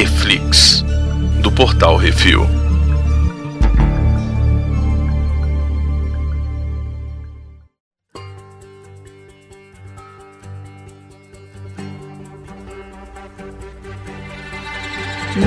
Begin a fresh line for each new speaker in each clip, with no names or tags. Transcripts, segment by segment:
Reflix, do Portal Refil.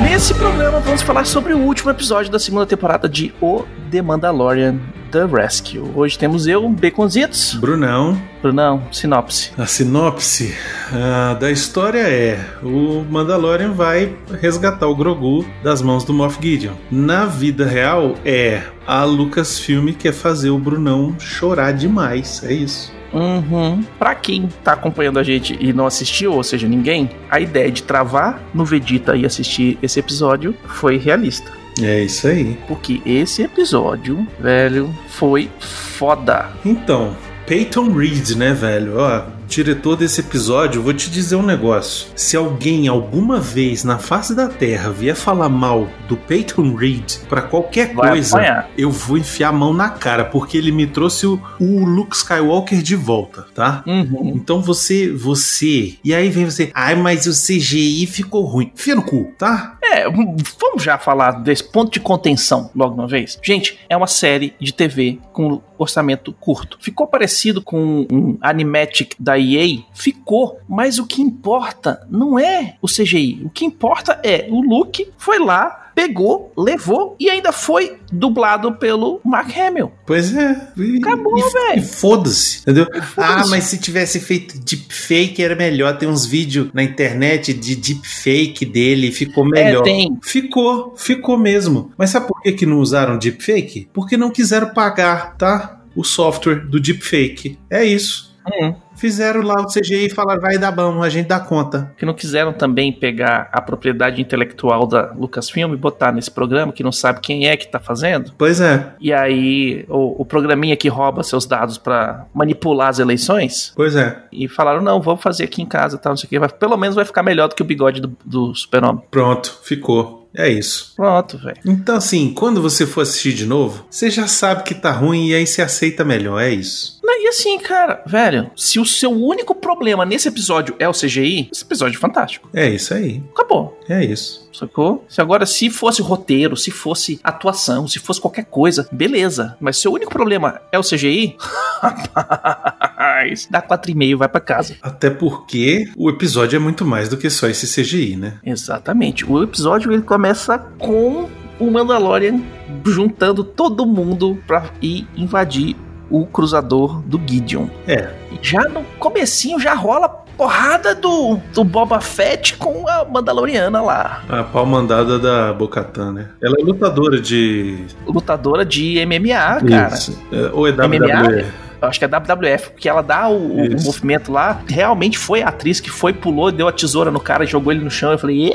Nesse programa vamos falar sobre o último episódio da segunda temporada de O The Mandalorian The Rescue. Hoje temos eu, Baconzitos.
Brunão.
Brunão, sinopse.
A sinopse ah, da história é: o Mandalorian vai resgatar o Grogu das mãos do Moff Gideon. Na vida real, é a Lucasfilm quer fazer o Brunão chorar demais. É isso.
Uhum. Pra quem tá acompanhando a gente e não assistiu, ou seja, ninguém, a ideia de travar no Vegeta e assistir esse episódio foi realista.
É isso aí.
Porque esse episódio, velho, foi foda.
Então, Peyton Reed, né, velho? Ó, diretor desse episódio, vou te dizer um negócio. Se alguém alguma vez na face da Terra vier falar mal do Peyton Reed para qualquer
Vai
coisa,
apanhar.
eu vou enfiar a mão na cara, porque ele me trouxe o, o Luke Skywalker de volta, tá?
Uhum.
Então você, você, e aí vem você, ai, mas o CGI ficou ruim. Fia no cu, tá?
É, vamos já falar desse ponto de contenção logo uma vez? Gente, é uma série de TV com orçamento curto. Ficou parecido com um animatic da EA? Ficou. Mas o que importa não é o CGI. O que importa é o Luke foi lá, pegou, levou e ainda foi dublado pelo Mark Hamill.
Pois é. E-
Acabou,
e-
velho.
E foda-se, entendeu?
foda-se.
Ah, mas se tivesse feito deepfake era melhor. Tem uns vídeos na internet de deepfake dele, ficou melhor.
É, tem.
Ficou, ficou mesmo. Mas sabe por que, que não usaram deepfake? Porque não quiseram pagar, tá? O software do deepfake. É isso.
Hum.
Fizeram lá o CGI e falaram, vai dar bom, a gente dá conta.
Que não quiseram também pegar a propriedade intelectual da Lucasfilm e botar nesse programa que não sabe quem é que tá fazendo.
Pois é,
E aí, o, o programinha que rouba seus dados pra manipular as eleições.
pois é.
E falaram, não, vamos fazer aqui em casa, tal, não sei o que. Vai, pelo menos vai ficar melhor do que o bigode do, do super-homem.
Pronto, ficou. É isso.
Pronto, velho.
Então, assim, quando você for assistir de novo, você já sabe que tá ruim e aí você aceita melhor. É isso.
E assim, cara, velho, se o seu único problema nesse episódio é o CGI, esse episódio é fantástico.
É isso aí.
Acabou.
É isso.
Sacou? Se agora, se fosse roteiro, se fosse atuação, se fosse qualquer coisa, beleza. Mas se o único problema é o CGI, rapaz, dá 4,5 vai pra casa.
Até porque o episódio é muito mais do que só esse CGI, né?
Exatamente. O episódio ele começa com o Mandalorian juntando todo mundo pra ir invadir o cruzador do Gideon.
É.
Já no comecinho já rola porrada do, do Boba Fett com a Mandaloriana lá.
A pau mandada da Bocatan, né? Ela é lutadora de.
Lutadora de MMA, cara.
Isso. É, Ou é
MMA?
WWE?
Acho que é WWF, porque ela dá o, o movimento lá. Realmente foi a atriz que foi, pulou, deu a tesoura no cara, jogou ele no chão. Eu falei,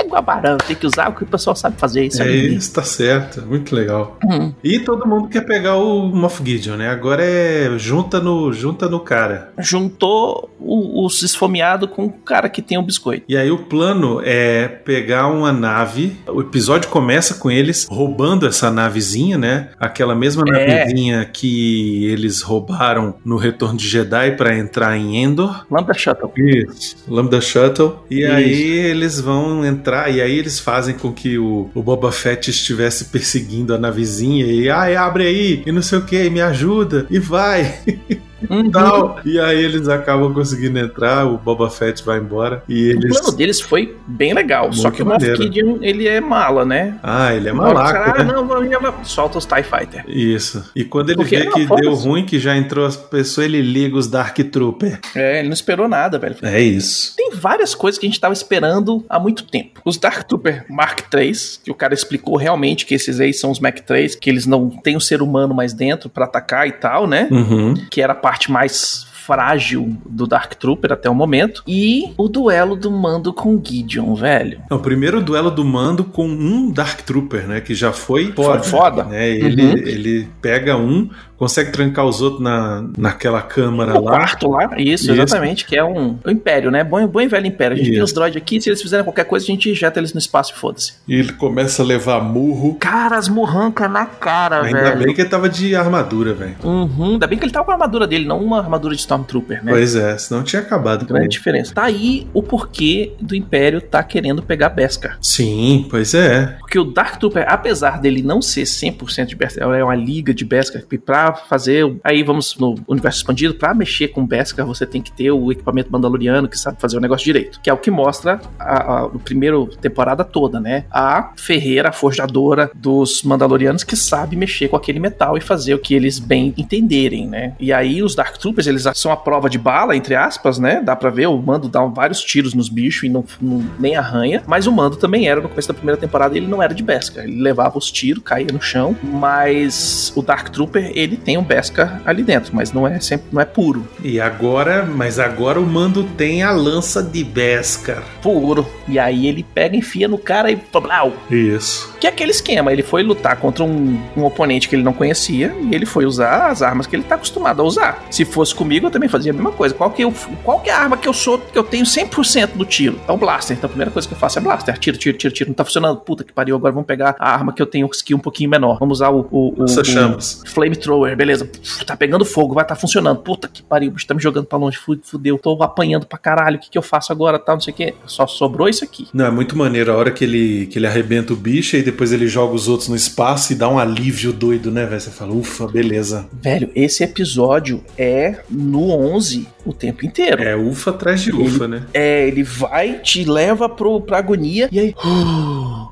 é, Guabarão, tem que usar o que o pessoal sabe fazer. Isso
É
aí.
isso, tá certo. Muito legal.
Hum.
E todo mundo quer pegar o Moff Gideon, né? Agora é junta no, junta no cara.
Juntou o- os esfomeados com o cara que tem o biscoito.
E aí o plano é pegar uma nave. O episódio começa com eles roubando essa navezinha, né? Aquela mesma
É.
navezinha que eles roubaram no Retorno de Jedi para entrar em Endor.
Lambda Shuttle.
Isso. Lambda Shuttle. E
Isso.
aí eles vão entrar, e aí eles fazem com que o, o Boba Fett estivesse perseguindo a navezinha e ai, abre aí, e não sei o que, me ajuda, e vai.
Uhum.
Tal. E aí eles acabam conseguindo entrar, o Boba Fett vai embora e
O
eles.
plano deles foi bem legal,
Muito
só que o Moff
maneiro.
Gideon, ele é mala, né?
Ah, ele é
o
malaco,
cara,
né?
ah, não, solta os TIE Fighter.
Isso. E quando ele
Porque,
vê
não,
que deu ruim, que já entrou as pessoas, ele liga os Dark Trooper.
É, ele não esperou nada, velho.
É isso.
Tem várias coisas que a gente tava esperando há muito tempo. Os Dark Trooper Mark III, que o cara explicou realmente que esses aí são os Mac 3, que eles não têm o ser humano mais dentro pra atacar e tal, né?
Uhum.
Que era a parte mais frágil do Dark Trooper até o momento. E o duelo do mando com Gideon, velho.
É o primeiro duelo do mando com um Dark Trooper, né? Que já foi
Foi foda.
Né? Ele,
Uhum.
ele pega um consegue trancar os outros na, naquela câmara
no
lá.
quarto lá, isso,
Isso.
exatamente, que é um, um império, né? Bom, bom e velho império. A gente tem
Isso.
os droids aqui, se eles fizerem qualquer coisa, a gente injeta eles no espaço e foda-se.
E ele começa a levar murro.
Cara, as murranca na cara,
Ainda
velho.
bem que ele tava de armadura, velho.
Uhum, ainda bem que ele tava com a armadura dele, não uma armadura de Stormtrooper, né?
Pois é, senão tinha acabado com
Grande diferença. Tá aí o porquê do Império tá querendo pegar Beskar.
Sim, pois é.
Porque o Dark Trooper, apesar dele não ser 100% de Beskar, é uma liga de Beskar, que fazer, aí vamos no universo expandido, pra mexer com Beskar, você tem que ter o equipamento mandaloriano que sabe fazer o negócio direito. Que é o que mostra a, a, no primeiro temporada toda, né? A ferreira, a forjadora dos mandalorianos que sabe mexer com aquele metal e fazer o que eles bem entenderem, né? E aí os Dark Troopers, eles são a prova de bala, entre aspas, né? Dá pra ver, o Mando dá vários tiros nos bichos e não, não- nem arranha, mas o Mando também era no começo da primeira temporada, ele não era de Beskar, ele levava os tiros, caía no chão, mas o Dark Trooper, ele tem um Beskar ali dentro, mas não é sempre, não é puro,
E agora, mas agora o mando tem a lança de Beskar.
puro. E aí ele pega, enfia no cara e blau,
Isso.
Que é aquele esquema, ele foi lutar contra um, um oponente que ele não conhecia e ele foi usar as armas que ele tá acostumado a usar. Se fosse comigo, eu também fazia a mesma coisa. Qual que, eu, qual que é a arma que eu sou, que eu tenho 100% do tiro? É um blaster. Então a primeira coisa que eu faço é blaster. Tiro, tiro, tiro, tiro. Não tá funcionando. Puta que pariu. Agora vamos pegar a arma que eu tenho skill um pouquinho menor. Vamos usar o... o, o,
Lança
o
chamas.
Beleza. Puf, Tá pegando fogo, vai tá funcionando. Puta que pariu, o bicho tá me jogando pra longe. Fu- Fudeu, tô apanhando pra caralho. O que, que eu faço agora? Tal, não sei o que. Só sobrou isso aqui.
Não, é muito maneiro a hora que ele, que ele arrebenta o bicho e depois ele joga os outros no espaço e dá um alívio doido, né, velho? Você fala, ufa, beleza.
Velho, esse episódio é no 11 o tempo inteiro.
É ufa atrás de ufa, né?
É, ele vai, te leva pro, pra agonia, e aí.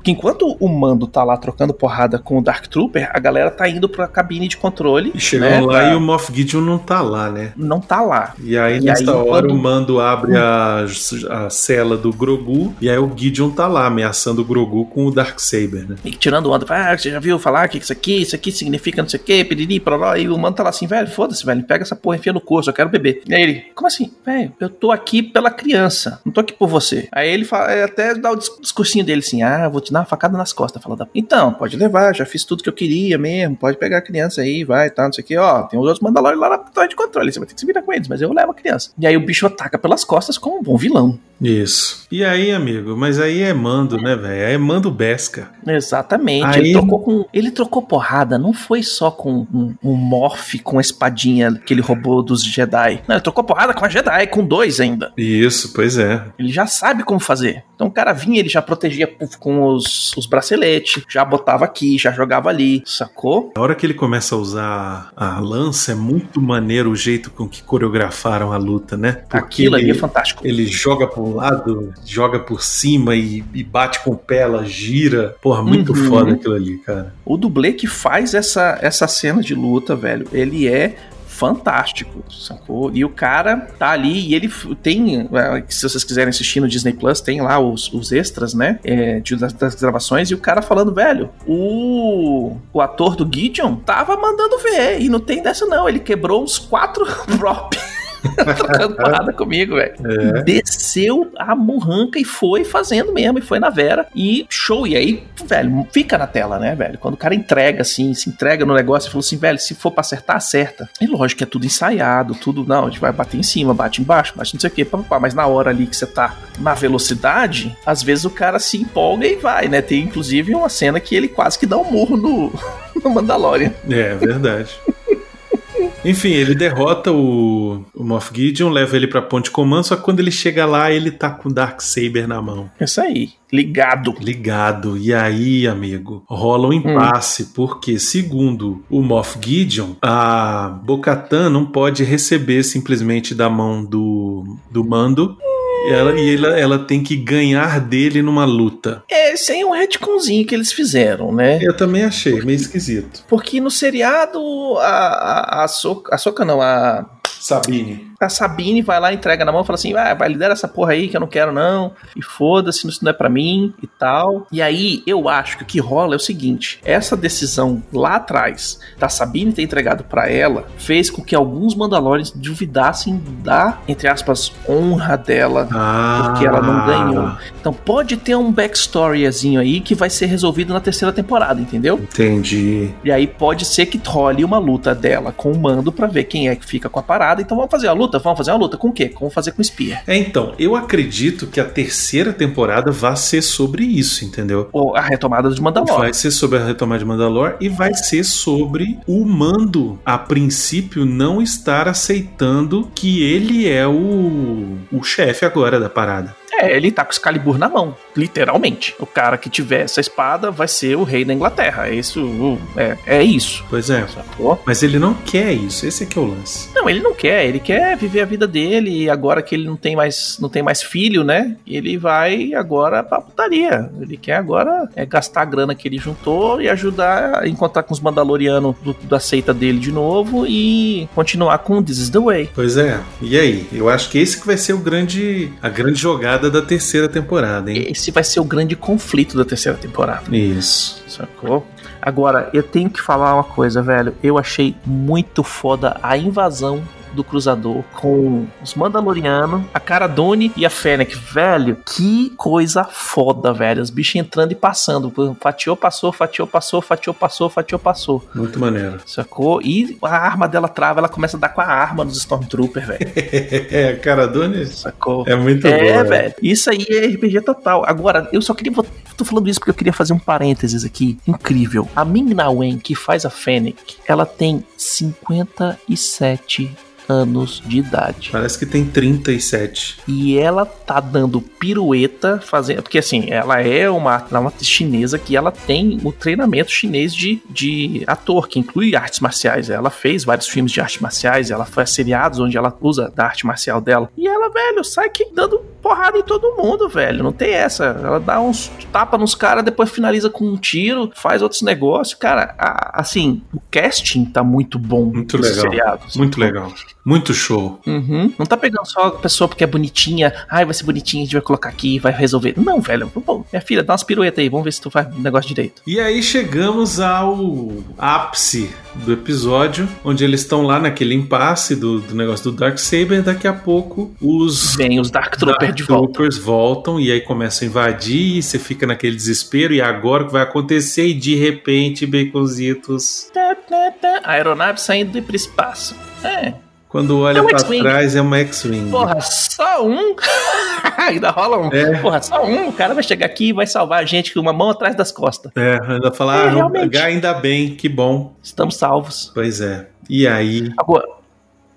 Que enquanto o mando tá lá trocando porrada com o Dark Trooper, a galera tá indo pra cabine de controle.
E chegam
né,
lá
pra-
e o Moff Gideon não tá lá, né?
Não tá lá.
E aí,
E
nessa
aí,
hora,
quando-
o mando abre a, a cela do Grogu e aí o Gideon tá lá ameaçando o Grogu com o Darksaber, né?
E tirando onda, ah, você já viu falar que isso aqui, isso aqui significa não sei o que, piriri, pororó, e o mano tá lá assim, velho, foda-se, velho, pega essa porra, enfia no curso, eu quero beber. E aí ele, como assim? Velho, eu tô aqui pela criança, não tô aqui por você. Aí ele fala, é, até dá o dis- discursinho dele assim, ah, vou te dar uma facada nas costas, fala. Então, pode levar, já fiz tudo que eu queria mesmo, pode pegar a criança aí, vai, tá, não sei o que, ó, tem os outros Mandalorians lá na torre de controle, você vai ter que se virar com eles, mas eu levo a criança. E aí o bicho ataca pelas costas como um bom vilão.
Isso. E aí, amigo? Mas aí é mando, né, velho? É mando Besca.
Exatamente.
Aí-
Ele trocou com. Ele trocou porrada, não foi só com um, um morph com a espadinha que ele roubou dos Jedi. Não, ele trocou porrada com a Jedi, com dois ainda.
Isso, pois é.
Ele já sabe como fazer. Então o cara vinha, ele já protegia com os, os braceletes, já botava aqui, já jogava ali, sacou?
A hora que ele começa a usar a lança, é muito maneiro o jeito com que coreografaram a luta, né? Porque
Aquilo ali é fantástico.
ele joga por um lado, joga por cima e, e bate com o pé, ela gira. Porra, muito
Uhum.
foda aquilo ali, cara.
O dublê que faz essa, essa cena de luta, velho, ele é fantástico, sacou? E o cara tá ali e ele tem, eh, se vocês quiserem assistir no Disney Plus, tem lá os, os extras, né? é, de- das, das gravações, e o cara falando, velho, o, o ator do Gideon tava mandando ver, e não tem dessa não, ele quebrou os quatro prop. Trocando porrada comigo, velho.
É.
Desceu a murranca e foi fazendo mesmo, e foi na Vera. E show. E aí, velho, fica na tela, né, velho? Quando o cara entrega, assim, se entrega no negócio e falou assim, velho, se for pra acertar, acerta. E lógico que é tudo ensaiado, tudo. Não, a gente vai bater em cima, bate embaixo, bate não sei o quê, papapá. Mas na hora ali que você tá na velocidade, às vezes o cara se empolga e vai, né? Tem inclusive uma cena que ele quase que dá um murro no, no Mandalorian.
É, verdade. Enfim, ele derrota o, o Moff Gideon, leva ele pra ponte comando, só que quando ele chega lá, ele tá com o Darksaber na mão.
Isso aí, ligado.
Ligado. E aí, amigo, rola um impasse, porque, segundo o Moff Gideon, a Bocatan não pode receber simplesmente da mão do, do mando. Ela, e ela, ela tem que ganhar dele numa luta.
Esse aí é um retconzinho que eles fizeram, né?
Eu também achei, meio esquisito.
Porque no seriado, a, a, a, Soca, a Soca não, a,
Sabine.
A Sabine vai lá, entrega na mão, fala assim: ah, vai lidera essa porra aí que eu não quero não, e foda-se, isso não é para mim e tal. E aí eu acho que o que rola é o seguinte: essa decisão lá atrás da Sabine ter entregado para ela fez com que alguns Mandalorians duvidassem da, entre aspas, honra dela,
Ah.
porque ela não ganhou. Então pode ter um backstoryzinho aí que vai ser resolvido na terceira temporada, entendeu?
Entendi.
E aí pode ser que role uma luta dela com o mando pra ver quem é que fica com a parada. Então vamos fazer a luta? Vamos fazer uma luta com o quê? Vamos fazer com o Spear.
É, então, eu acredito que a terceira temporada vai ser sobre isso, entendeu?
Ou a retomada de Mandalorian.
Vai ser sobre a retomada de Mandalor e vai ser sobre o mando, a princípio, não estar aceitando que ele é o, o chefe agora da parada.
É, ele tá com o Excalibur na mão, literalmente. O cara que tiver essa espada vai ser o rei da Inglaterra. Isso é, é isso.
Pois é.
Sacou?
Mas ele não quer isso, esse é que é o lance.
Não, ele não quer, ele quer viver a vida dele e agora que ele não tem mais, não tem mais filho, né? Ele vai agora pra putaria. Ele quer agora é, gastar a grana que ele juntou e ajudar a encontrar com os Mandalorianos da seita dele de novo e continuar com This is the Way.
Pois é. E aí? Eu acho que esse que vai ser o grande, a grande jogada da terceira temporada, hein?
Esse vai ser o grande conflito da terceira temporada.
Isso.
Sacou? Agora, eu tenho que falar uma coisa, velho. Eu achei muito foda a invasão do Cruzador com os Mandalorianos, a Cara Dune e a Fennec. Velho, que coisa foda, velho. Os bichos entrando e passando. Fatiou, passou, fatiou, passou, fatiou, passou, fatiou, passou.
Muito maneiro.
Sacou? E a arma dela trava, ela começa a dar com a arma nos Stormtroopers, velho.
É, cara, Dona
Sacou?
é muito
É,
boa.
velho. Isso aí é RPG total. Agora, eu só queria. Tô falando isso porque eu queria fazer um parênteses aqui. Incrível. A Ming Na Wen, que faz a Fennec, ela tem 57 anos de idade.
Parece que tem 37.
E ela tá dando pirueta, fazendo. Porque assim, ela é uma, ela é uma chinesa que ela tem o treinamento chinês de, de ator, que inclui artes marciais. Ela fez vários filmes de artes marciais, ela faz seriados onde ela usa da arte marcial dela. E ela, velho, sai que dando porrada em todo mundo, velho. Não tem essa. Ela dá uns tapa nos caras, depois finaliza com um tiro, faz outros negócios. Cara, a- assim, o casting tá muito bom
Muito legal.
seriados.
Muito legal. Muito show.
Uhum. Não tá pegando só a pessoa porque é bonitinha. Ai, vai ser bonitinha, a gente vai colocar aqui e vai resolver. Não, velho. Pô, minha filha, dá umas piruetas aí. Vamos ver se tu faz o negócio direito.
E aí chegamos ao ápice do episódio, onde eles estão lá naquele impasse do, do negócio do Darksaber. Daqui a pouco os
Vem os Dark Troopers de volta.
Troopers voltam e aí começam a invadir e você fica naquele desespero. E agora o que vai acontecer? E de repente, baconzitos,
Tá, tá, tá. A aeronave saindo do espaço. É.
quando olha
É
pra trás, é uma X-Wing.
Porra, só um? Ainda rola um.
É.
Porra, só um. O cara vai chegar aqui e vai salvar a gente com uma mão atrás das costas.
É, ainda falar,
É,
ah, não,
realmente.
ainda bem, que bom.
Estamos salvos.
Pois é. E aí,
Agora.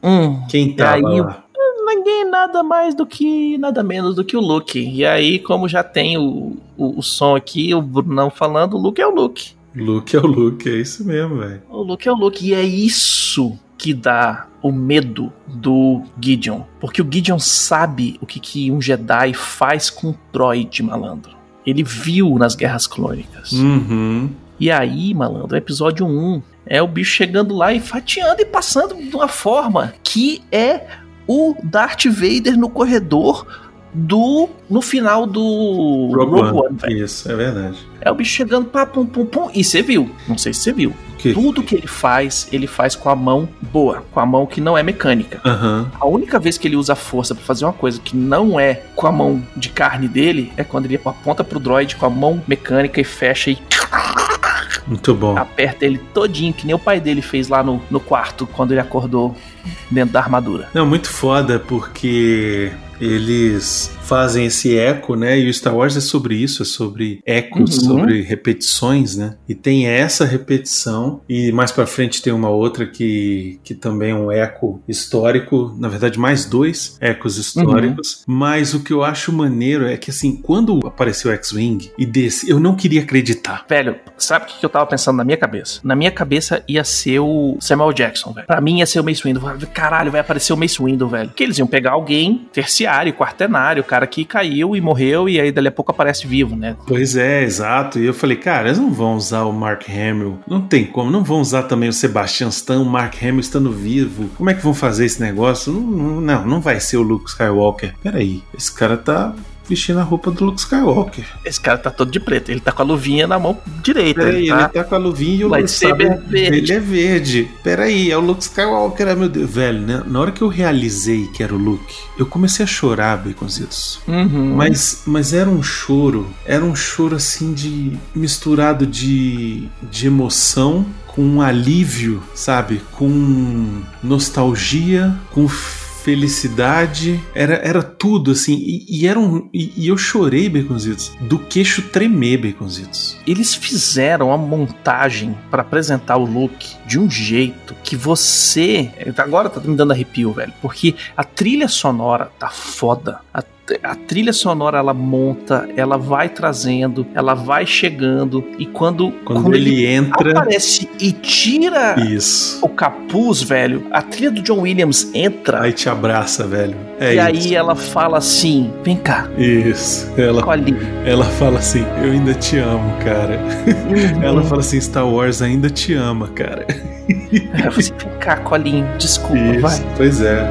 Hum.
quem tava
aí,
lá?
ninguém nada mais do que nada menos do que o Luke. E aí, como já tem o, o, o som aqui, o Brunão falando, o Luke é o Luke.
Luke é o Luke, é isso mesmo, velho.
O Luke é o Luke. E é isso que dá o medo do Gideon. Porque o Gideon sabe o que, que um Jedi faz com um droid, malandro. Ele viu nas guerras clônicas.
Uhum.
E aí, malandro, episódio 1 é o bicho chegando lá e fatiando e passando de uma forma que é o Darth Vader no corredor do. no final do
Rogue, One.
velho.
Isso, é verdade.
É o bicho chegando, pá, pum, pum, pum. E você viu, não sei se você viu.
Que...
Tudo que ele faz, ele faz com a mão boa, com a mão que não é mecânica.
Aham.
A única vez que ele usa força pra fazer uma coisa que não é com a mão de carne dele é quando ele aponta pro droid com a mão mecânica e fecha e
Muito bom.
aperta ele todinho, que nem o pai dele fez lá no, no quarto quando ele acordou dentro da armadura.
Não, muito foda, porque eles fazem esse eco, né? E o Star Wars é sobre isso, é sobre ecos,
Uhum.
sobre repetições, né? E tem essa repetição, e mais pra frente tem uma outra que, que também é um eco histórico, na verdade, mais dois ecos históricos.
Uhum.
Mas o que eu acho maneiro é que, assim, quando apareceu o X-Wing e desse, eu não queria acreditar
Velho, sabe o que eu tava pensando na minha cabeça? Na minha cabeça ia ser o Samuel Jackson, velho. Pra mim ia ser o Mace Windu. Caralho, vai aparecer o Mace Windu, velho. Que eles iam pegar alguém terciário, quartenário, o cara que caiu e morreu e aí dali a pouco aparece vivo, né?
Pois é, exato. E eu falei, cara, eles não vão usar o Mark Hamill. Não tem como. Não vão usar também o Sebastian Stan, o Mark Hamill estando vivo. Como é que vão fazer esse negócio? Não, não, não vai ser o Luke Skywalker. Peraí, esse cara tá vestindo a roupa do Luke Skywalker.
Esse cara tá todo de preto. Ele tá com a luvinha na mão direita.
Peraí,
ele, tá...
ele tá com a luvinha e o
lightsaber verde.
Ele é verde. Peraí, é o Luke Skywalker. É meu Deus. Velho, né? na hora que eu realizei que era o Luke, eu comecei a chorar, Baconzitos.
Uhum.
Mas, mas era um choro. Era um choro assim de. misturado de, de emoção com um alívio, sabe? Com nostalgia, com felicidade, era, era tudo assim, e, e era um, e, e, eu chorei, Baconzitos, do queixo tremer, Baconzitos.
Eles fizeram a montagem para apresentar o look de um jeito que você, agora tá me dando arrepio, velho, porque a trilha sonora tá foda, a a trilha sonora ela monta, ela vai trazendo, ela vai chegando e quando
quando, quando ele, ele, entra
aparece e tira
isso.
o capuz, velho, a trilha do John Williams entra.
Aí te abraça, velho. É
e
isso.
aí ela fala assim: "Vem cá".
Isso. Ela
Colhe.
ela fala assim: "Eu ainda te amo, cara". Uhum. Ela fala assim: "Star Wars ainda te ama, cara".
É, você ficar colinho, desculpa, Isso, vai.
Pois é.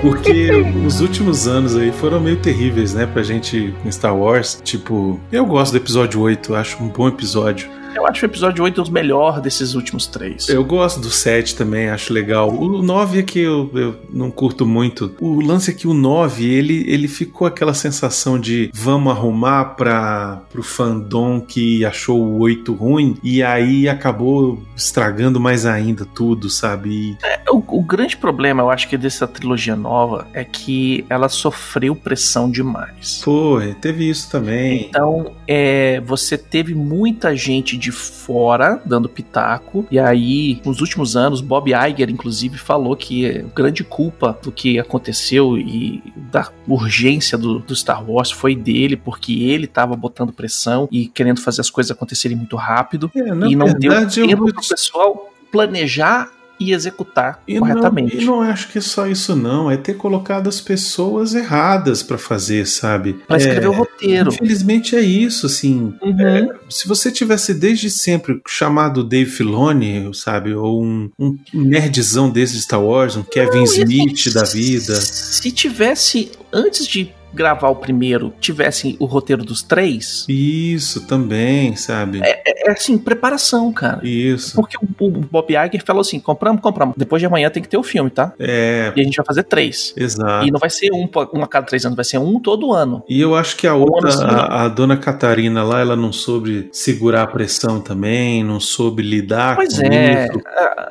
Porque os últimos anos aí foram meio terríveis, né, pra gente em Star Wars. Tipo, eu gosto do episódio 8, acho um bom episódio.
Eu acho o episódio 8 os melhor desses últimos três.
Eu gosto do 7 também, acho legal. O 9 é que eu, eu não curto muito. O lance é que o 9, ele, ele ficou aquela sensação de vamos arrumar para pro fandom que achou o 8 ruim e aí acabou estragando mais ainda tudo, sabe?
É, o, o, grande problema, eu acho que dessa trilogia nova é que ela sofreu pressão demais.
Pô, teve isso também.
Então, é, você teve muita gente de fora dando pitaco. E aí, nos últimos anos, Bob Iger, inclusive, falou que a grande culpa do que aconteceu e da urgência do, do Star Wars foi dele, porque ele estava botando pressão e querendo fazer as coisas acontecerem muito rápido. É, e não verdade, deu tempo eu... pro pessoal planejar e executar
e
corretamente.
Não, e não acho que é só isso não, é ter colocado as pessoas erradas para fazer, sabe?
Para escrever
é,
o roteiro.
Infelizmente é isso, assim.
Uhum.
É, se você tivesse desde sempre chamado Dave Filoni, sabe, ou um, um nerdzão desse de Star Wars, um Kevin não, Smith assim, da vida.
Se tivesse antes de gravar o primeiro tivessem o roteiro dos três.
Isso, também, sabe?
É, é, é assim, preparação, cara.
Isso.
Porque o, o, Bob Iger falou assim: compramos, compramos. Depois de amanhã tem que ter o filme, tá?
É.
E a gente vai fazer três.
Exato.
E não vai ser um, um a cada três anos, vai ser um todo ano.
E eu acho que a outra, a, a, dona Catarina lá, ela não soube segurar a pressão também, não soube lidar
pois
com
é,
isso.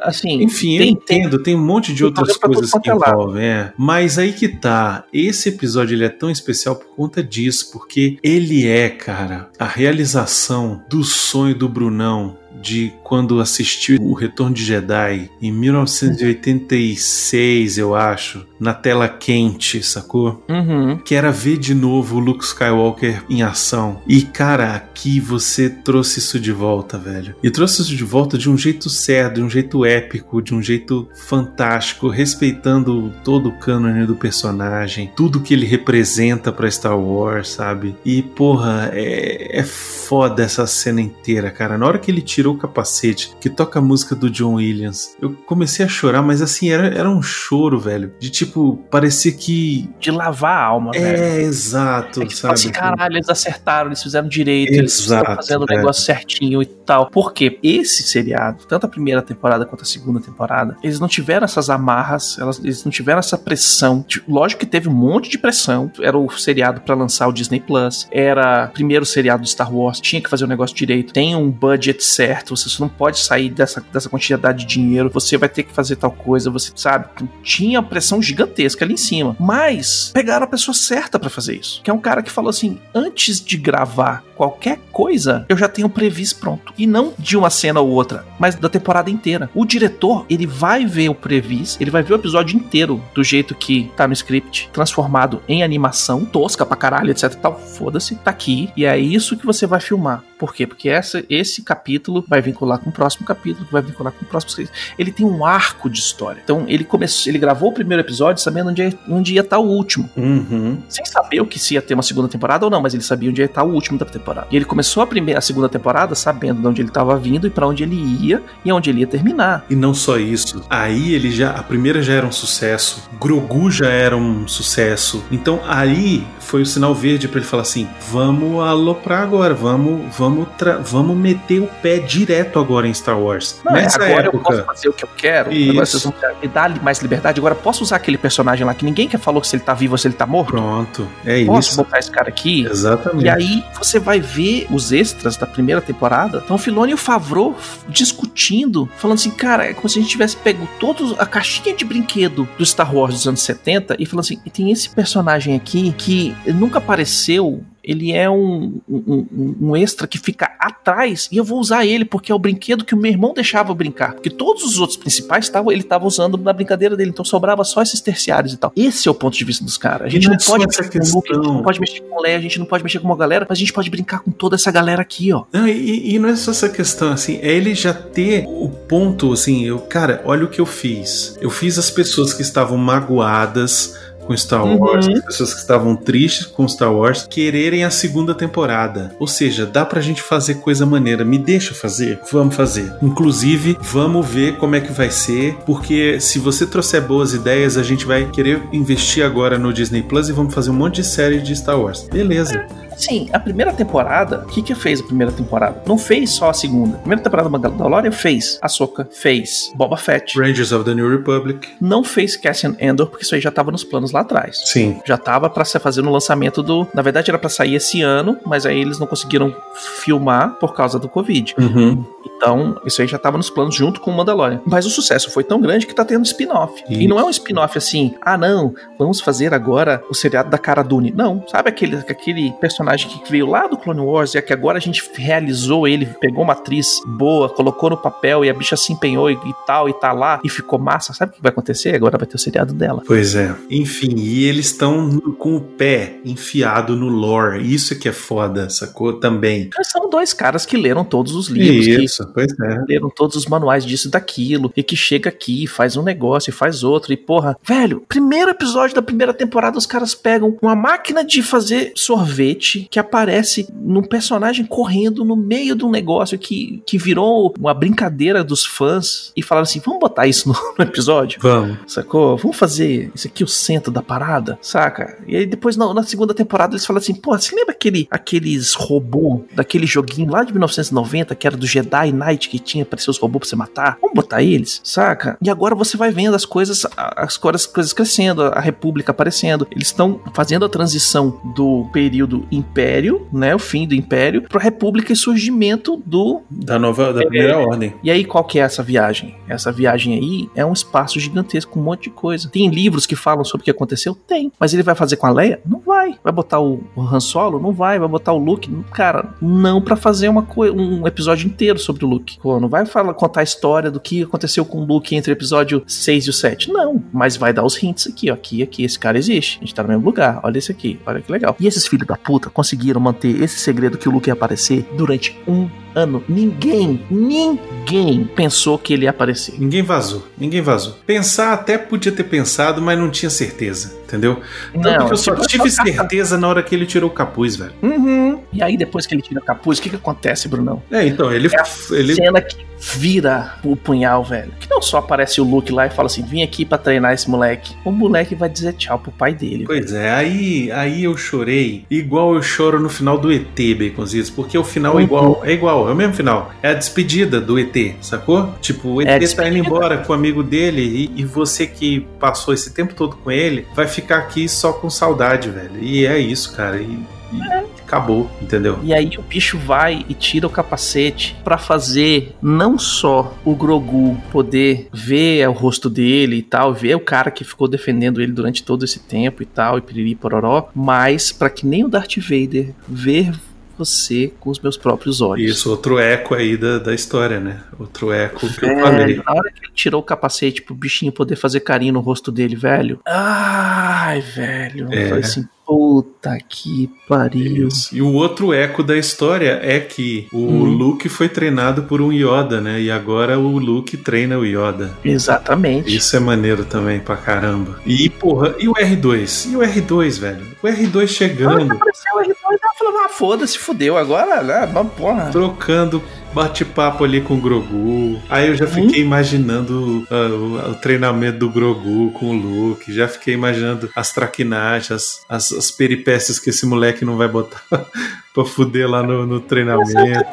Assim,
Enfim, tem, eu entendo, tem, tem um monte de outras coisas que envolvem. É. Mas aí que tá. Esse episódio ele é tão especial por conta disso, porque ele é, cara, a realização do sonho do Brunão de quando assistiu o Retorno de Jedi em 1986, eu acho, na tela quente, sacou?
Uhum.
Que era ver de novo o Luke Skywalker em ação. E cara, aqui você trouxe isso de volta, velho. E trouxe isso de volta de um jeito certo, de um jeito épico, de um jeito fantástico, respeitando todo o cânone do personagem, tudo que ele representa para Star Wars, sabe? E porra, é, é foda essa cena inteira, cara. Na hora que ele tirou o capacete, que toca a música do John Williams, eu comecei a chorar, mas assim, era, era um choro, velho. De tipo, parecia que.
De lavar a alma,
é,
velho.
É, exato, é que, sabe?
Assim, caralho, eles acertaram, eles fizeram direito,
Exato,
eles estão fazendo o
é.
negócio certinho e tal. Porque esse seriado, tanto a primeira temporada quanto a segunda temporada, eles não tiveram essas amarras, elas, eles não tiveram essa pressão. Lógico que teve um monte de pressão. Era o seriado para lançar o Disney Plus, era primeiro seriado do Star Wars, tinha que fazer o negócio direito, tem um budget certo, você não pode sair dessa, dessa quantidade de dinheiro, você vai ter que fazer tal coisa, você sabe, tinha pressão gigantesca ali em cima. Mas pegaram a pessoa certa para fazer isso, que é um cara que falou assim: antes de gravar qualquer coisa, eu já tenho previsto pronto. E não de uma cena ou outra, mas da temporada inteira. O diretor, ele vai ver o previs, ele vai ver o episódio inteiro do jeito que tá no script, transformado em animação, tosca pra caralho, etc tal. Foda-se, tá aqui, e é isso que você vai filmar. Por quê? Porque essa, esse capítulo vai vincular com o próximo capítulo, que vai vincular com o próximo. Ele tem um arco de história. Então ele começou, ele gravou o primeiro episódio sabendo onde ia, onde ia estar o último.
Uhum.
Sem saber o que se ia ter uma segunda temporada ou não, mas ele sabia onde ia estar o último da temporada. E ele começou a primeira, a segunda temporada sabendo de onde ele estava vindo e para onde ele ia e onde ele ia terminar.
E não só isso. Aí ele já a primeira já era um sucesso, Grogu já era um sucesso. Então aí foi o sinal verde para ele falar assim: "Vamos aloprar agora, vamos vamos vamos meter o pé direto agora em Star Wars".
Não, Nessa agora época, eu posso fazer o que eu quero. Isso. Agora vocês vão me dar mais liberdade. Agora posso usar aquele personagem lá que ninguém quer falou se ele tá vivo ou se ele tá morto.
Pronto. É
posso
isso.
Posso botar esse cara aqui?
Exatamente.
E aí você vai ver os extras da primeira temporada. Então o Filoni e o Favreau discutindo, falando assim, cara, é como se a gente tivesse pego toda a caixinha de brinquedo do Star Wars dos anos 70 e falando assim, e tem esse personagem aqui que nunca apareceu ele é um, um, um, extra que fica atrás e eu vou usar ele porque é o brinquedo que o meu irmão deixava brincar. Porque todos os outros principais tavam, ele estava usando na brincadeira dele, então sobrava só esses terciários e tal. Esse é o ponto de vista dos caras. A gente não, não pode mexer com o Luke, a gente não pode mexer com o Leia, a gente não pode mexer com uma galera, mas a gente pode brincar com toda essa galera aqui, ó.
Não, e, e não é só essa questão, assim, é ele já ter o ponto, assim, eu, cara, olha o que eu fiz. Eu fiz as pessoas que estavam magoadas com Star Wars, uhum. as pessoas que estavam tristes com Star Wars, quererem a segunda temporada. Ou seja, dá pra gente fazer coisa maneira. Me deixa fazer? Vamos fazer. Inclusive, vamos ver como é que vai ser, porque se você trouxer boas ideias, a gente vai querer investir agora no Disney Plus e vamos fazer um monte de série de Star Wars. Beleza.
Sim, a primeira temporada, o que que fez a primeira temporada? Não fez só a segunda. A primeira temporada da Mandalorian fez Ahsoka, fez Boba Fett.
Rangers of the New Republic.
Não fez Cassian Endor, porque isso aí já tava nos planos lá atrás.
Sim.
Já tava para se fazer no lançamento do... Na verdade era para sair esse ano, mas aí eles não conseguiram filmar por causa do Covid.
Uhum.
Então, isso aí já tava nos planos junto com o Mandalorian. Mas o sucesso foi tão grande que tá tendo spin-off. E não é um spin-off assim, ah não, vamos fazer agora o seriado da Cara Dune. Não, sabe aquele, aquele personagem que veio lá do Clone Wars e é que agora a gente realizou ele, pegou uma atriz boa, colocou no papel e a bicha se empenhou e, e tal, e tá lá e ficou massa. Sabe o que vai acontecer? Agora vai ter o seriado dela.
Pois é. Enfim, e eles estão com o pé enfiado no lore. Isso é que é foda, sacou? Também.
São dois caras que leram todos os livros.
Isso, pois é.
Leram todos os manuais disso e daquilo. E que chega aqui, faz um negócio e faz outro. E porra, velho, primeiro episódio da primeira temporada, os caras pegam uma máquina de fazer sorvete que aparece num personagem correndo no meio de um negócio que, que virou uma brincadeira dos fãs e falaram assim: vamos botar isso no, no episódio?
Vamos.
Sacou? Vamos fazer isso aqui o centro da parada, saca? E aí depois na, na segunda temporada eles falam assim: pô, você lembra aquele, aqueles robôs daquele joguinho lá de 1990 que era do Jedi Knight que tinha para seus robôs pra você matar? Vamos botar eles, saca? E agora você vai vendo as coisas, as coisas, coisas crescendo, a República aparecendo. Eles estão fazendo a transição do período Império Império, né, o fim do Império, para a República e surgimento do
da nova da primeira é, ordem.
E aí qual que é essa viagem? Essa viagem aí é um espaço gigantesco com um monte de coisa. Tem livros que falam sobre o que aconteceu? Tem. Mas ele vai fazer com a Leia? Não vai. Vai botar o, o Han Solo? Não vai. Vai botar o Luke? Cara, não para fazer uma um episódio inteiro sobre o Luke. Pô, não vai falar, contar a história do que aconteceu com o Luke entre o episódio 6 e o 7. Não. Mas vai dar os hints aqui, ó. Aqui, aqui, esse cara existe. A gente tá no mesmo lugar. Olha esse aqui. Olha que legal. E esses filhos da puta conseguiram manter esse segredo que o Luke ia aparecer durante um ano. Ninguém, ninguém pensou que ele ia aparecer.
Ninguém vazou, ninguém vazou. Pensar até podia ter pensado, mas não tinha certeza, entendeu? Tanto não, que eu só tive certeza na hora que ele tirou o capuz, velho.
Uhum. E aí depois que ele tira o capuz, o que que acontece, Brunão?
É, então, ele... É a
ele... cena que vira o punhal, velho. Que não só aparece o Luke lá e fala assim: vim aqui para treinar esse moleque. O moleque vai dizer tchau pro pai dele.
Pois velho. é, aí, aí eu chorei igual eu choro no final do ET, Baconzitos, porque o final é uhum. é igual, é igual, é o mesmo final. É a despedida do ET, sacou? Tipo, o ET é tá indo embora com o amigo dele e, e você que passou esse tempo todo com ele vai ficar aqui só com saudade, velho. E é isso, cara. E, e... É acabou, entendeu?
E aí o bicho vai e tira o capacete para fazer não só o Grogu poder ver o rosto dele e tal, ver o cara que ficou defendendo ele durante todo esse tempo e tal, e piriri pororó, mas para que nem o Darth Vader ver você com os meus próprios olhos.
Isso, outro eco aí da, da história, né? Outro eco que eu falei.
Na hora que ele tirou o capacete pro bichinho poder fazer carinho no rosto dele, velho. Ai, velho. É. Assim, Puta que pariu.
Isso. E o outro eco da história é que o
Hum.
Luke foi treinado por um Yoda, né? E agora o Luke treina o Yoda.
Exatamente.
Isso é maneiro também pra caramba. E, porra, e o R2? E o R2, velho? O R2
Ah,
chegando,
apareceu o R2 ela falou, ah, foda-se, fudeu. Agora, né, porra.
trocando bate-papo ali com o Grogu. Aí eu já fiquei imaginando ah, o, o treinamento do Grogu com o Luke. Já fiquei imaginando as traquinagens, as, as, as peripécias que esse moleque não vai botar pra fuder lá no, no treinamento.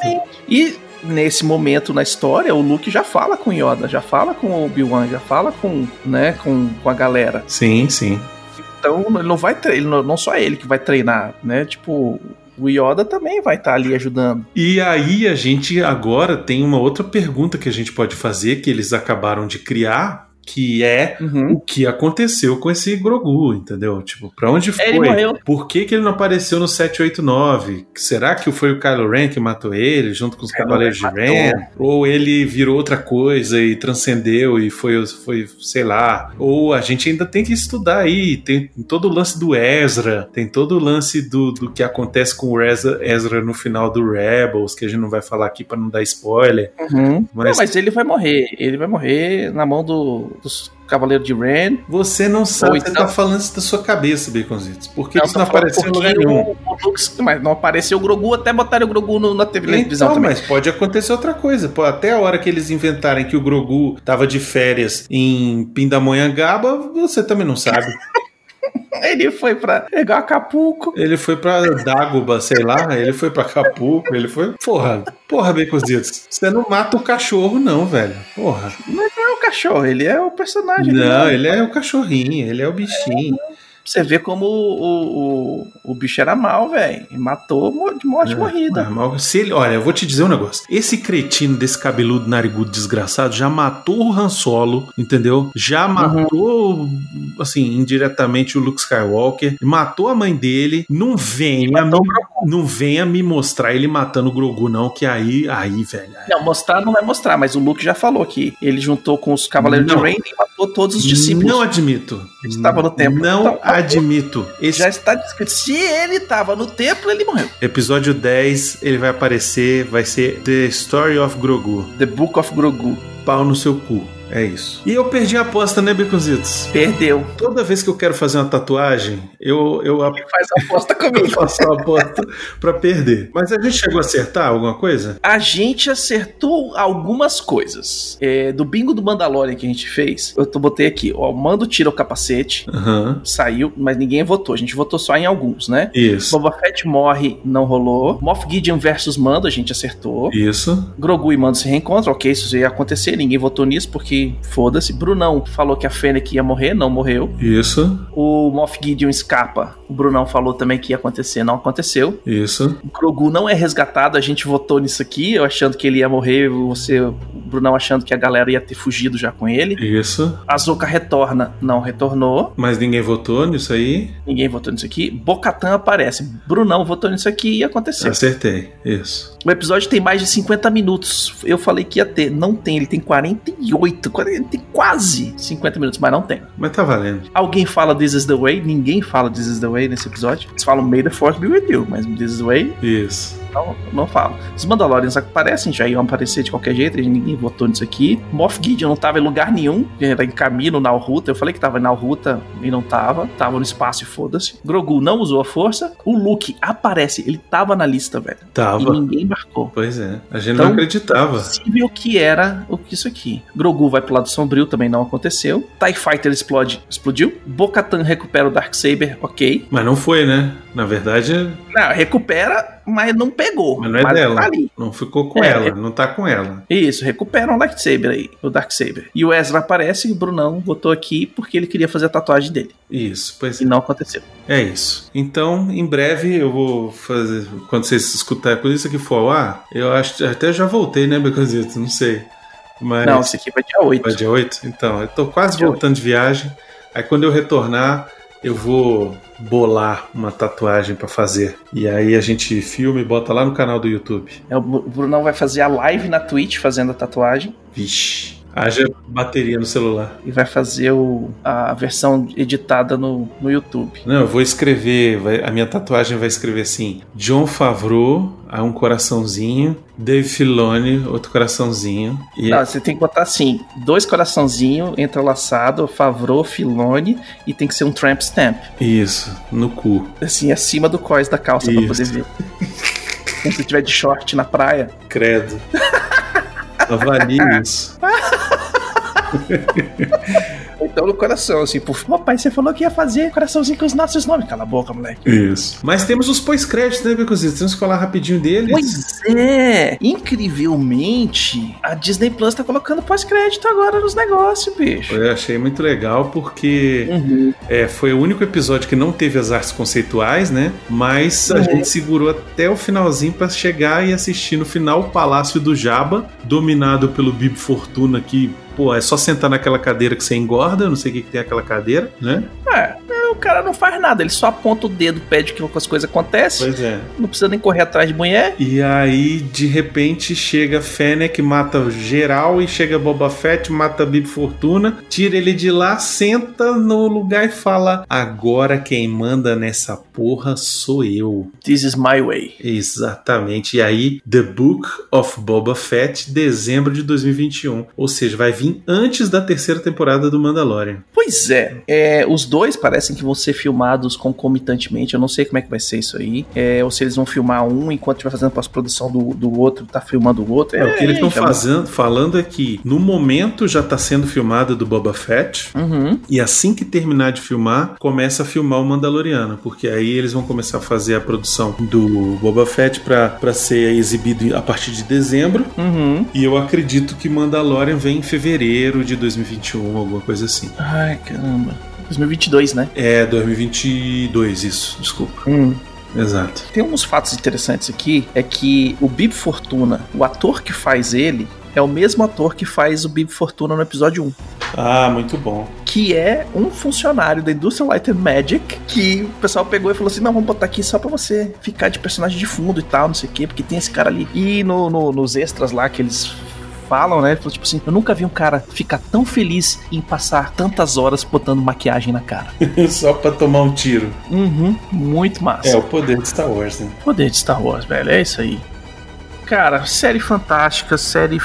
E nesse momento na história, o Luke já fala com o Yoda, já fala com o Obi-Wan, já fala com, né, com, com a galera.
Sim, sim.
Então ele não vai treinar, não, não só ele que vai treinar, né? Tipo, o Yoda também vai estar ali ajudando.
E aí a gente agora tem uma outra pergunta que a gente pode fazer que eles acabaram de criar, que é
Uhum.
o que aconteceu com esse Grogu, entendeu? Tipo, pra onde foi?
Ele morreu.
Por que, que ele não apareceu no 789? Será que foi o Kylo Ren que matou ele, junto com os Cavaleiros de
Ren?
Ou ele virou outra coisa e transcendeu e foi, foi, sei lá. Ou a gente ainda tem que estudar aí. Tem todo o lance do Ezra, tem todo o lance do, do que acontece com o Ezra, Ezra no final do Rebels, que a gente não vai falar aqui pra não dar spoiler.
Uhum.
Mas-
Não, mas ele vai morrer. Ele vai morrer na mão do- dos Cavaleiros de Ren.
Você não sabe,
Ou
você
então-
tá falando isso da sua cabeça, Baconzitos. Porque
Não,
isso não apareceu em lugar nenhum.
mas não apareceu o Grogu, até botaram o Grogu no- na TV televisão
Então,
também.
mas pode acontecer outra coisa. Até a hora que eles inventarem que o Grogu tava de férias em Pindamonhangaba, você também não sabe.
Ele foi pra pegar Acapulco.
Ele foi pra Dagoba, sei lá, ele foi pra Acapulco, ele foi. Porra, porra, Baconzitos. Você não mata o cachorro, não, velho. Porra.
Não é o cachorro, ele é o personagem.
Não, ele é o cachorrinho, ele é o bichinho.
Você vê como o, o, o bicho era mal, velho. Matou de morte
É,
morrida.
mas mal- se ele, olha, eu vou te dizer um negócio. Esse cretino desse cabeludo narigudo desgraçado já matou o Han Solo, entendeu? Já
Uhum.
matou, assim, indiretamente o Luke Skywalker, matou a mãe dele. Não venha, me, não venha me mostrar ele matando o Grogu, não, que aí, aí, velho. aí-
Não, mostrar não vai mostrar, mas o Luke já falou que ele juntou com os Cavaleiros
Não.
de Rain e matou todos os discípulos.
Não admito.
Estava no templo.
Não
Então,
admito. Esse
Já está descrito. Se ele tava no templo, ele morreu.
episódio 10, ele vai aparecer, vai ser The Story of Grogu.
The Book of Grogu.
Pau no seu cu. É isso. E eu perdi a aposta, né, Beconzitos?
Perdeu.
Toda vez que eu quero fazer uma tatuagem, eu, eu,
Faz a aposta
eu
comigo.
faço uma aposta pra perder. Mas a gente chegou a acertar alguma coisa?
A gente acertou algumas coisas. É, do bingo do Mandalorian que a gente fez, eu tô- botei aqui, ó, o Mando tira o capacete,
Aham.
saiu, mas ninguém votou. A gente votou só em alguns, né?
Isso.
Boba Fett morre, não rolou. Moff Gideon versus Mando, a gente acertou.
Isso.
Grogu e Mando se reencontram, ok, isso ia acontecer, ninguém votou nisso porque foda-se. Brunão falou que a Fennec ia morrer, não morreu.
Isso.
O Moff Gideon escapa, o Brunão falou também que ia acontecer, não aconteceu.
Isso.
O Grogu não é resgatado, a gente votou nisso aqui, eu achando que ele ia morrer, você, o Brunão achando que a galera ia ter fugido já com ele.
Isso.
A Zuka retorna, não retornou.
Mas ninguém votou nisso aí?
Ninguém votou nisso aqui. Bocatan aparece. Brunão votou nisso aqui e aconteceu.
Acertei. Isso.
O episódio tem mais de 50 minutos. Eu falei que ia ter. Não tem, ele tem 48. 40, ele tem quase 50 minutos, mas não tem.
Mas tá valendo.
Alguém fala This is the Way? Ninguém fala This is the Way nesse episódio. Eles falam May the Force be with you, mas This is the Way
Isso.
Não, não falam. Os Mandalorians aparecem, já iam aparecer de qualquer jeito, e ninguém votou nisso aqui. Moff Gideon não tava em lugar nenhum, ele era em caminho na Ruta. Eu falei que tava na Ruta e não tava. Tava no espaço e foda-se. Grogu não usou a força. O Luke aparece, ele tava na lista, velho. E
Tava.
ninguém marcou.
Pois é. A gente
Então,
não acreditava.
possível que era o que isso aqui. Grogu vai pro lado sombrio, também não aconteceu. TIE Fighter explode, explodiu. Bo-Katan recupera o Darksaber, ok.
Mas não foi, né? Na verdade,
Não, recupera, mas não pegou.
mas não é dela.
tá.
Não ficou com
É,
ela.
é-
Não tá com ela.
Isso, recupera o lightsaber aí, o Darksaber. E o Ezra aparece e o Brunão botou aqui porque ele queria fazer a tatuagem dele.
Isso. Pois
E não aconteceu.
É isso. Então, em breve eu vou fazer. Quando vocês escutarem quando isso aqui for ao ar, eu acho. Até já voltei, né, Becozito? Não sei. Mas.
Não, esse aqui vai dia 8.
Vai dia 8? Então, eu tô quase voltando de viagem. Aí quando eu retornar, eu vou bolar uma tatuagem pra fazer. E aí a gente filma e bota lá no canal do YouTube.
É, o Brunão vai fazer a live na Twitch fazendo a tatuagem.
Vixe. Haja bateria no celular.
E vai fazer o, a versão editada no, no YouTube.
Não, eu vou escrever, vai- a minha tatuagem vai escrever assim: John Favreau, um coraçãozinho, Dave Filoni, outro coraçãozinho. E
Não, você tem que botar assim, dois coraçãozinhos entrelaçados, Favreau, Filone, e tem que ser um tramp stamp.
isso, no cu.
Assim, acima do cós da calça pra
Isso.
poder ver. Quando você tiver de short na praia.
Credo. Avalie isso.
Então no coração, assim, por papai, você falou que ia fazer coraçãozinho com os nossos nomes. Cala a boca, moleque.
Isso. Mas temos os pós-créditos, né, Becositos? Temos que falar rapidinho deles.
Pois é, incrivelmente, a Disney Plus tá colocando pós-crédito agora nos negócios, bicho.
Eu achei muito legal porque
Uhum.
é, foi o único episódio que não teve as artes conceituais, né? Mas a
Uhum.
gente segurou até o finalzinho pra chegar e assistir no final o Palácio do Jabba, dominado pelo Bib Fortuna, que, pô, é só sentar naquela cadeira que você engorda, eu não sei o que, que tem aquela cadeira, né?
É, o cara não faz nada, ele só aponta o dedo, pede que as coisas acontecem,
Pois é.
não precisa nem correr atrás de mulher.
E aí, de repente, chega Fennec, mata geral, e chega Boba Fett, mata Bib Fortuna, tira ele de lá, senta no lugar e fala: Agora quem manda nessa porra sou eu.
This is my way.
Exatamente. E aí, The Book of Boba Fett, dezembro de 2021. Ou seja, vai vir antes da terceira temporada do Mandalorian.
Pois é, é, os dois parecem que vão ser filmados concomitantemente. Eu não sei como é que vai ser isso aí. É, ou se eles vão filmar um enquanto estiver fazendo pós-produção do, do outro, tá filmando o outro.
É, o que eles estão
já-
fazendo, falando é que no momento já tá sendo filmado do Boba Fett.
Uhum.
E assim que terminar de filmar, começa a filmar o Mandaloriano, porque aí eles vão começar a fazer a produção do Boba Fett pra pra ser exibido a partir de dezembro.
Uhum.
E eu acredito que Mandalorian vem em fevereiro de 2021, alguma coisa assim.
Ai, caramba. 2022, né?
É, 2022, isso, desculpa.
Hum.
Exato.
Tem uns fatos interessantes aqui, é que o Bib Fortuna, o ator que faz ele, é o mesmo ator que faz o Bib Fortuna no episódio 1.
Ah, muito bom.
Que é um funcionário da Industrial Light and Magic que o pessoal pegou e falou assim: não, vamos botar aqui só pra você ficar de personagem de fundo e tal, não sei o quê, porque tem esse cara ali. E no, no- nos extras lá que eles falam, né? ele falou, Tipo assim, eu nunca vi um cara ficar tão feliz em passar tantas horas botando maquiagem na cara.
Só pra tomar um tiro.
Uhum, muito massa.
É o poder de Star Wars, né?
Poder de Star Wars, velho, é isso aí. Cara, série fantástica, série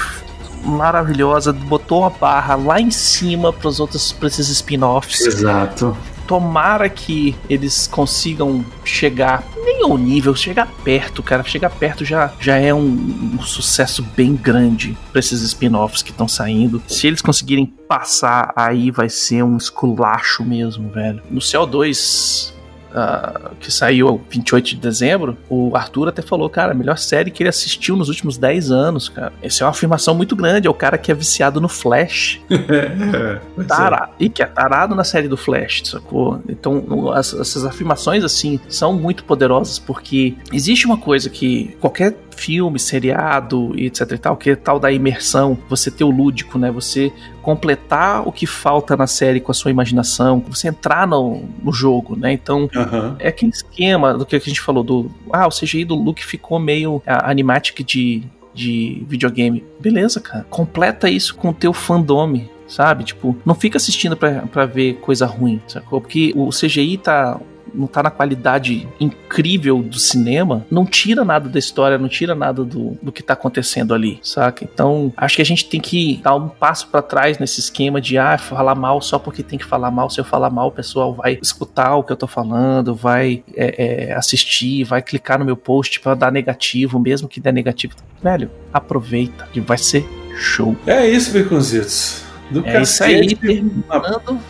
maravilhosa, botou a barra lá em cima pros outros, pra esses spin-offs.
Exato.
Tomara que eles consigam chegar nem ao nível, chegar perto, cara. Chegar perto já, já é um, um sucesso bem grande pra esses spin-offs que estão saindo. Se eles conseguirem passar, aí vai ser um esculacho mesmo, velho. No CO2, ah, que saiu 28 de dezembro, o Arthur até falou, cara, a melhor série que ele assistiu nos últimos 10 anos, cara. Essa é uma afirmação muito grande. É o cara que é viciado no Flash.
É, é.
Tarado, e que é tarado na série do Flash, sacou? Então, as- essas afirmações, assim, são muito poderosas, porque existe uma coisa que qualquer filme, seriado e etc e tal, que é tal da imersão, você ter o lúdico, né? Você completar o que falta na série com a sua imaginação, você entrar no, no jogo, né? Então,
Aham.
é aquele esquema do que a gente falou do. Ah, o CGI do Luke ficou meio ah, animatic de, de videogame. Beleza, cara. Completa isso com o teu fandome. Sabe? Tipo, não fica assistindo pra, pra ver coisa ruim, sacou? Porque o CGI tá. Não tá na qualidade incrível do cinema, não tira nada da história, não tira nada do, do que tá acontecendo ali, saca? Então, acho que a gente tem que dar um passo pra trás nesse esquema de, ah, falar mal só porque tem que falar mal. Se eu falar mal, o pessoal vai escutar o que eu tô falando, vai é, é, assistir, vai clicar no meu post pra dar negativo, mesmo que der negativo. Velho, aproveita, que vai ser show.
É isso, Baconzitos. Do
É isso aí,
uma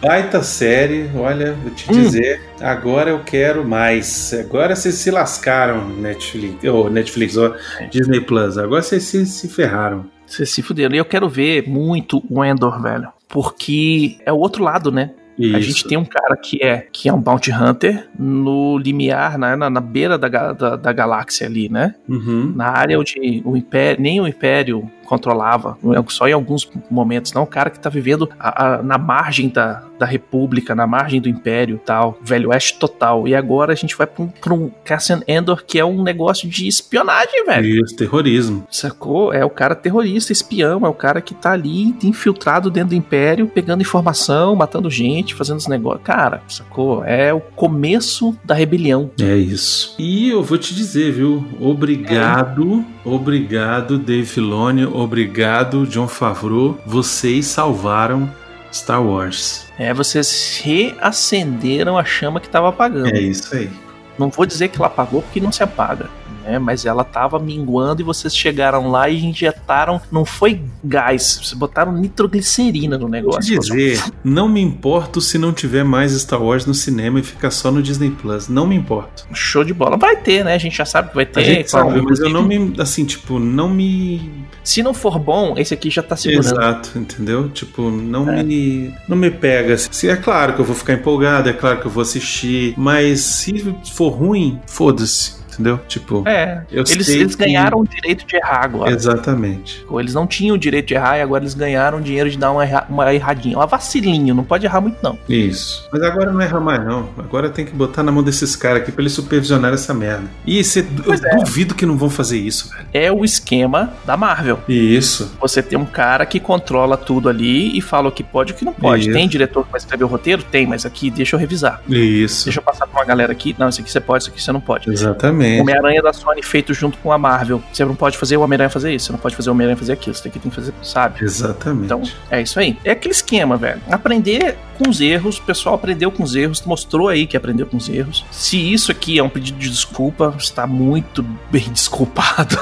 baita série. Olha, vou te
Hum.
dizer, agora eu quero mais. Agora vocês se lascaram, Netflix, ou Netflix, ou Disney Plus. Agora vocês se, se ferraram.
Vocês se fuderam. E eu quero ver muito o Endor, velho. Porque é o outro lado, né? A gente tem um cara que é que é um bounty hunter no limiar, né, na, na beira da, da, da galáxia ali, né?
Uhum.
Na área onde o império, nem o império controlava, é só em alguns momentos, não. O cara que tá vivendo a, a, na margem da, da República, na margem do Império tal, Velho Oeste total. E agora a gente vai pra um, pra um Cassian Endor que é um negócio de espionagem, velho.
Isso, terrorismo.
Sacou? É o cara terrorista, espião, é o cara que tá ali infiltrado dentro do Império, pegando informação, matando gente, fazendo os negócios. Cara, sacou? É o começo da rebelião.
É isso. E eu vou te dizer, viu? Obrigado, é. Obrigado, Dave Filoni, obrigado, John Favreau. Vocês salvaram Star Wars.
É, vocês reacenderam a chama que estava apagando.
É isso aí.
Não vou dizer que ela apagou porque não se apaga né? Mas ela tava minguando e vocês chegaram lá e injetaram, não foi gás, vocês botaram nitroglicerina no negócio.
Vou dizer, não me importo se não tiver mais Star Wars no cinema e ficar só no Disney Plus, não me importo.
Show de bola. Vai ter, né? A gente já sabe que vai ter. A
gente sabe, mas eu não me, assim, tipo, não me
se não for bom, esse aqui já tá segurando.
Exato, entendeu? Tipo, não é. me não me pega. Se é claro que eu vou ficar empolgado, é claro que eu vou assistir, mas se for ruim, foda-se entendeu? Tipo,
é, eles, eles que... ganharam o direito de errar agora.
Exatamente.
Eles não tinham o direito de errar e agora eles ganharam o dinheiro de dar uma, erra... uma erradinha. Uma vacilinho, não pode errar muito, não.
Isso. Mas agora não erra mais, não. Agora tem que botar na mão desses caras aqui pra eles supervisionar essa merda. E cê, eu é. duvido que não vão fazer isso, velho.
É o esquema da Marvel.
Isso.
Você tem um cara que controla tudo ali e fala o que pode e o que não pode. Isso. Tem diretor que vai escrever o roteiro? Tem, mas aqui deixa eu revisar.
Isso.
Deixa eu passar pra uma galera aqui. Não, isso aqui você pode, isso aqui você não pode.
Exatamente.
Homem-Aranha da Sony feito junto com a Marvel. Você não pode fazer o Homem-Aranha fazer isso, você não pode fazer o Homem-Aranha fazer aquilo. Você tem que, tem que fazer, sabe?
Exatamente.
Então, é isso aí. É aquele esquema, velho. Aprender com os erros, o pessoal aprendeu com os erros, mostrou aí que aprendeu com os erros. Se isso aqui é um pedido de desculpa, está muito bem desculpado.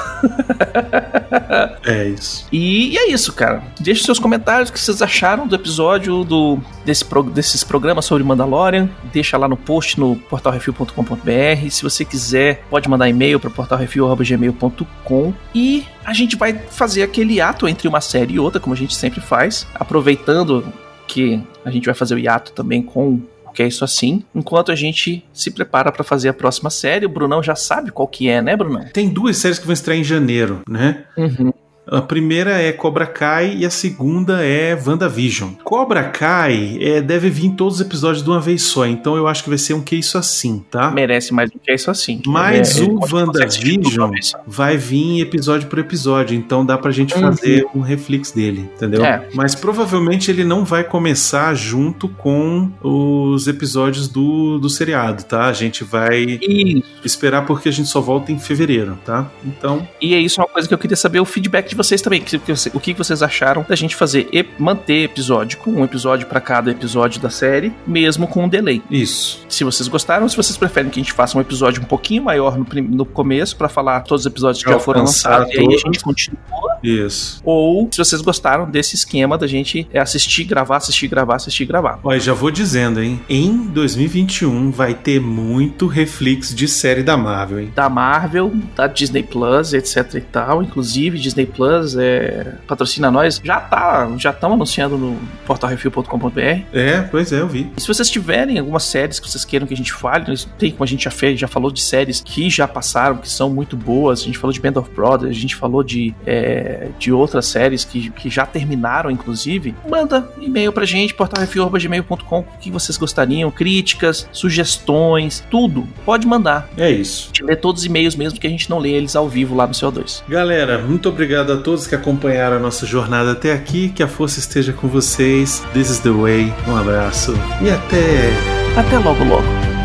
é isso.
E, e, é isso, cara. Deixe seus comentários o que vocês acharam do episódio do, desse, desses programas sobre Mandalorian. Deixa lá no post no portalrefil.com.br. Se você quiser, pode mandar e-mail para portalrefil.gmail.com e a gente vai fazer aquele ato entre uma série e outra, como a gente sempre faz, aproveitando que a gente vai fazer o hiato também com que é isso assim, enquanto a gente se prepara para fazer a próxima série. O Brunão já sabe qual que é, né, Brunão?
Tem duas séries que vão estrear em janeiro, né?
Uhum.
A primeira é Cobra Kai e a segunda é WandaVision. Cobra Kai é, deve vir todos os episódios de uma vez só, então eu acho que vai ser um que isso assim, tá?
Merece mais um que isso assim.
Mas é, o WandaVision vai vir episódio por episódio, então dá pra gente uhum. fazer um reflex dele, entendeu? É. Mas provavelmente ele não vai começar junto com os episódios do, do seriado, tá? A gente vai isso. esperar porque a gente só volta em fevereiro, tá? Então.
E é isso uma coisa que eu queria saber o feedback de vocês também, que, que, o que vocês acharam da gente fazer e manter episódio com um episódio para cada episódio da série, mesmo com um delay.
Isso.
Se vocês gostaram, se vocês preferem que a gente faça um episódio um pouquinho maior no, no começo para falar todos os episódios que já foram lançados e aí a gente continua.
Isso.
Ou se vocês gostaram desse esquema da gente assistir, gravar, assistir, gravar, assistir, gravar.
Olha, já vou dizendo, hein? Em 2021 vai ter muito reflex de série da Marvel, hein?
Da Marvel, da Disney Plus, etc e tal. Inclusive, Disney Plus Plus, é, patrocina nós, já tá, já estão anunciando no portalrefil.com.br.
É, pois é, eu vi.
E se vocês tiverem algumas séries que vocês queiram que a gente fale, tem como a gente já fez, já falou de séries que já passaram, que são muito boas. A gente falou de Band of Brothers, a gente falou de, é, de outras séries que, que já terminaram, inclusive. Manda e-mail pra gente, portalrefil.gmail.com, o que vocês gostariam, críticas, sugestões, tudo. Pode mandar.
É isso.
A gente lê todos os e-mails mesmo que a gente não lê eles ao vivo lá no CO2.
Galera, muito obrigado a a todos que acompanharam a nossa jornada até aqui. Que a força esteja com vocês. This is the way. Um abraço e até.
Até logo, logo.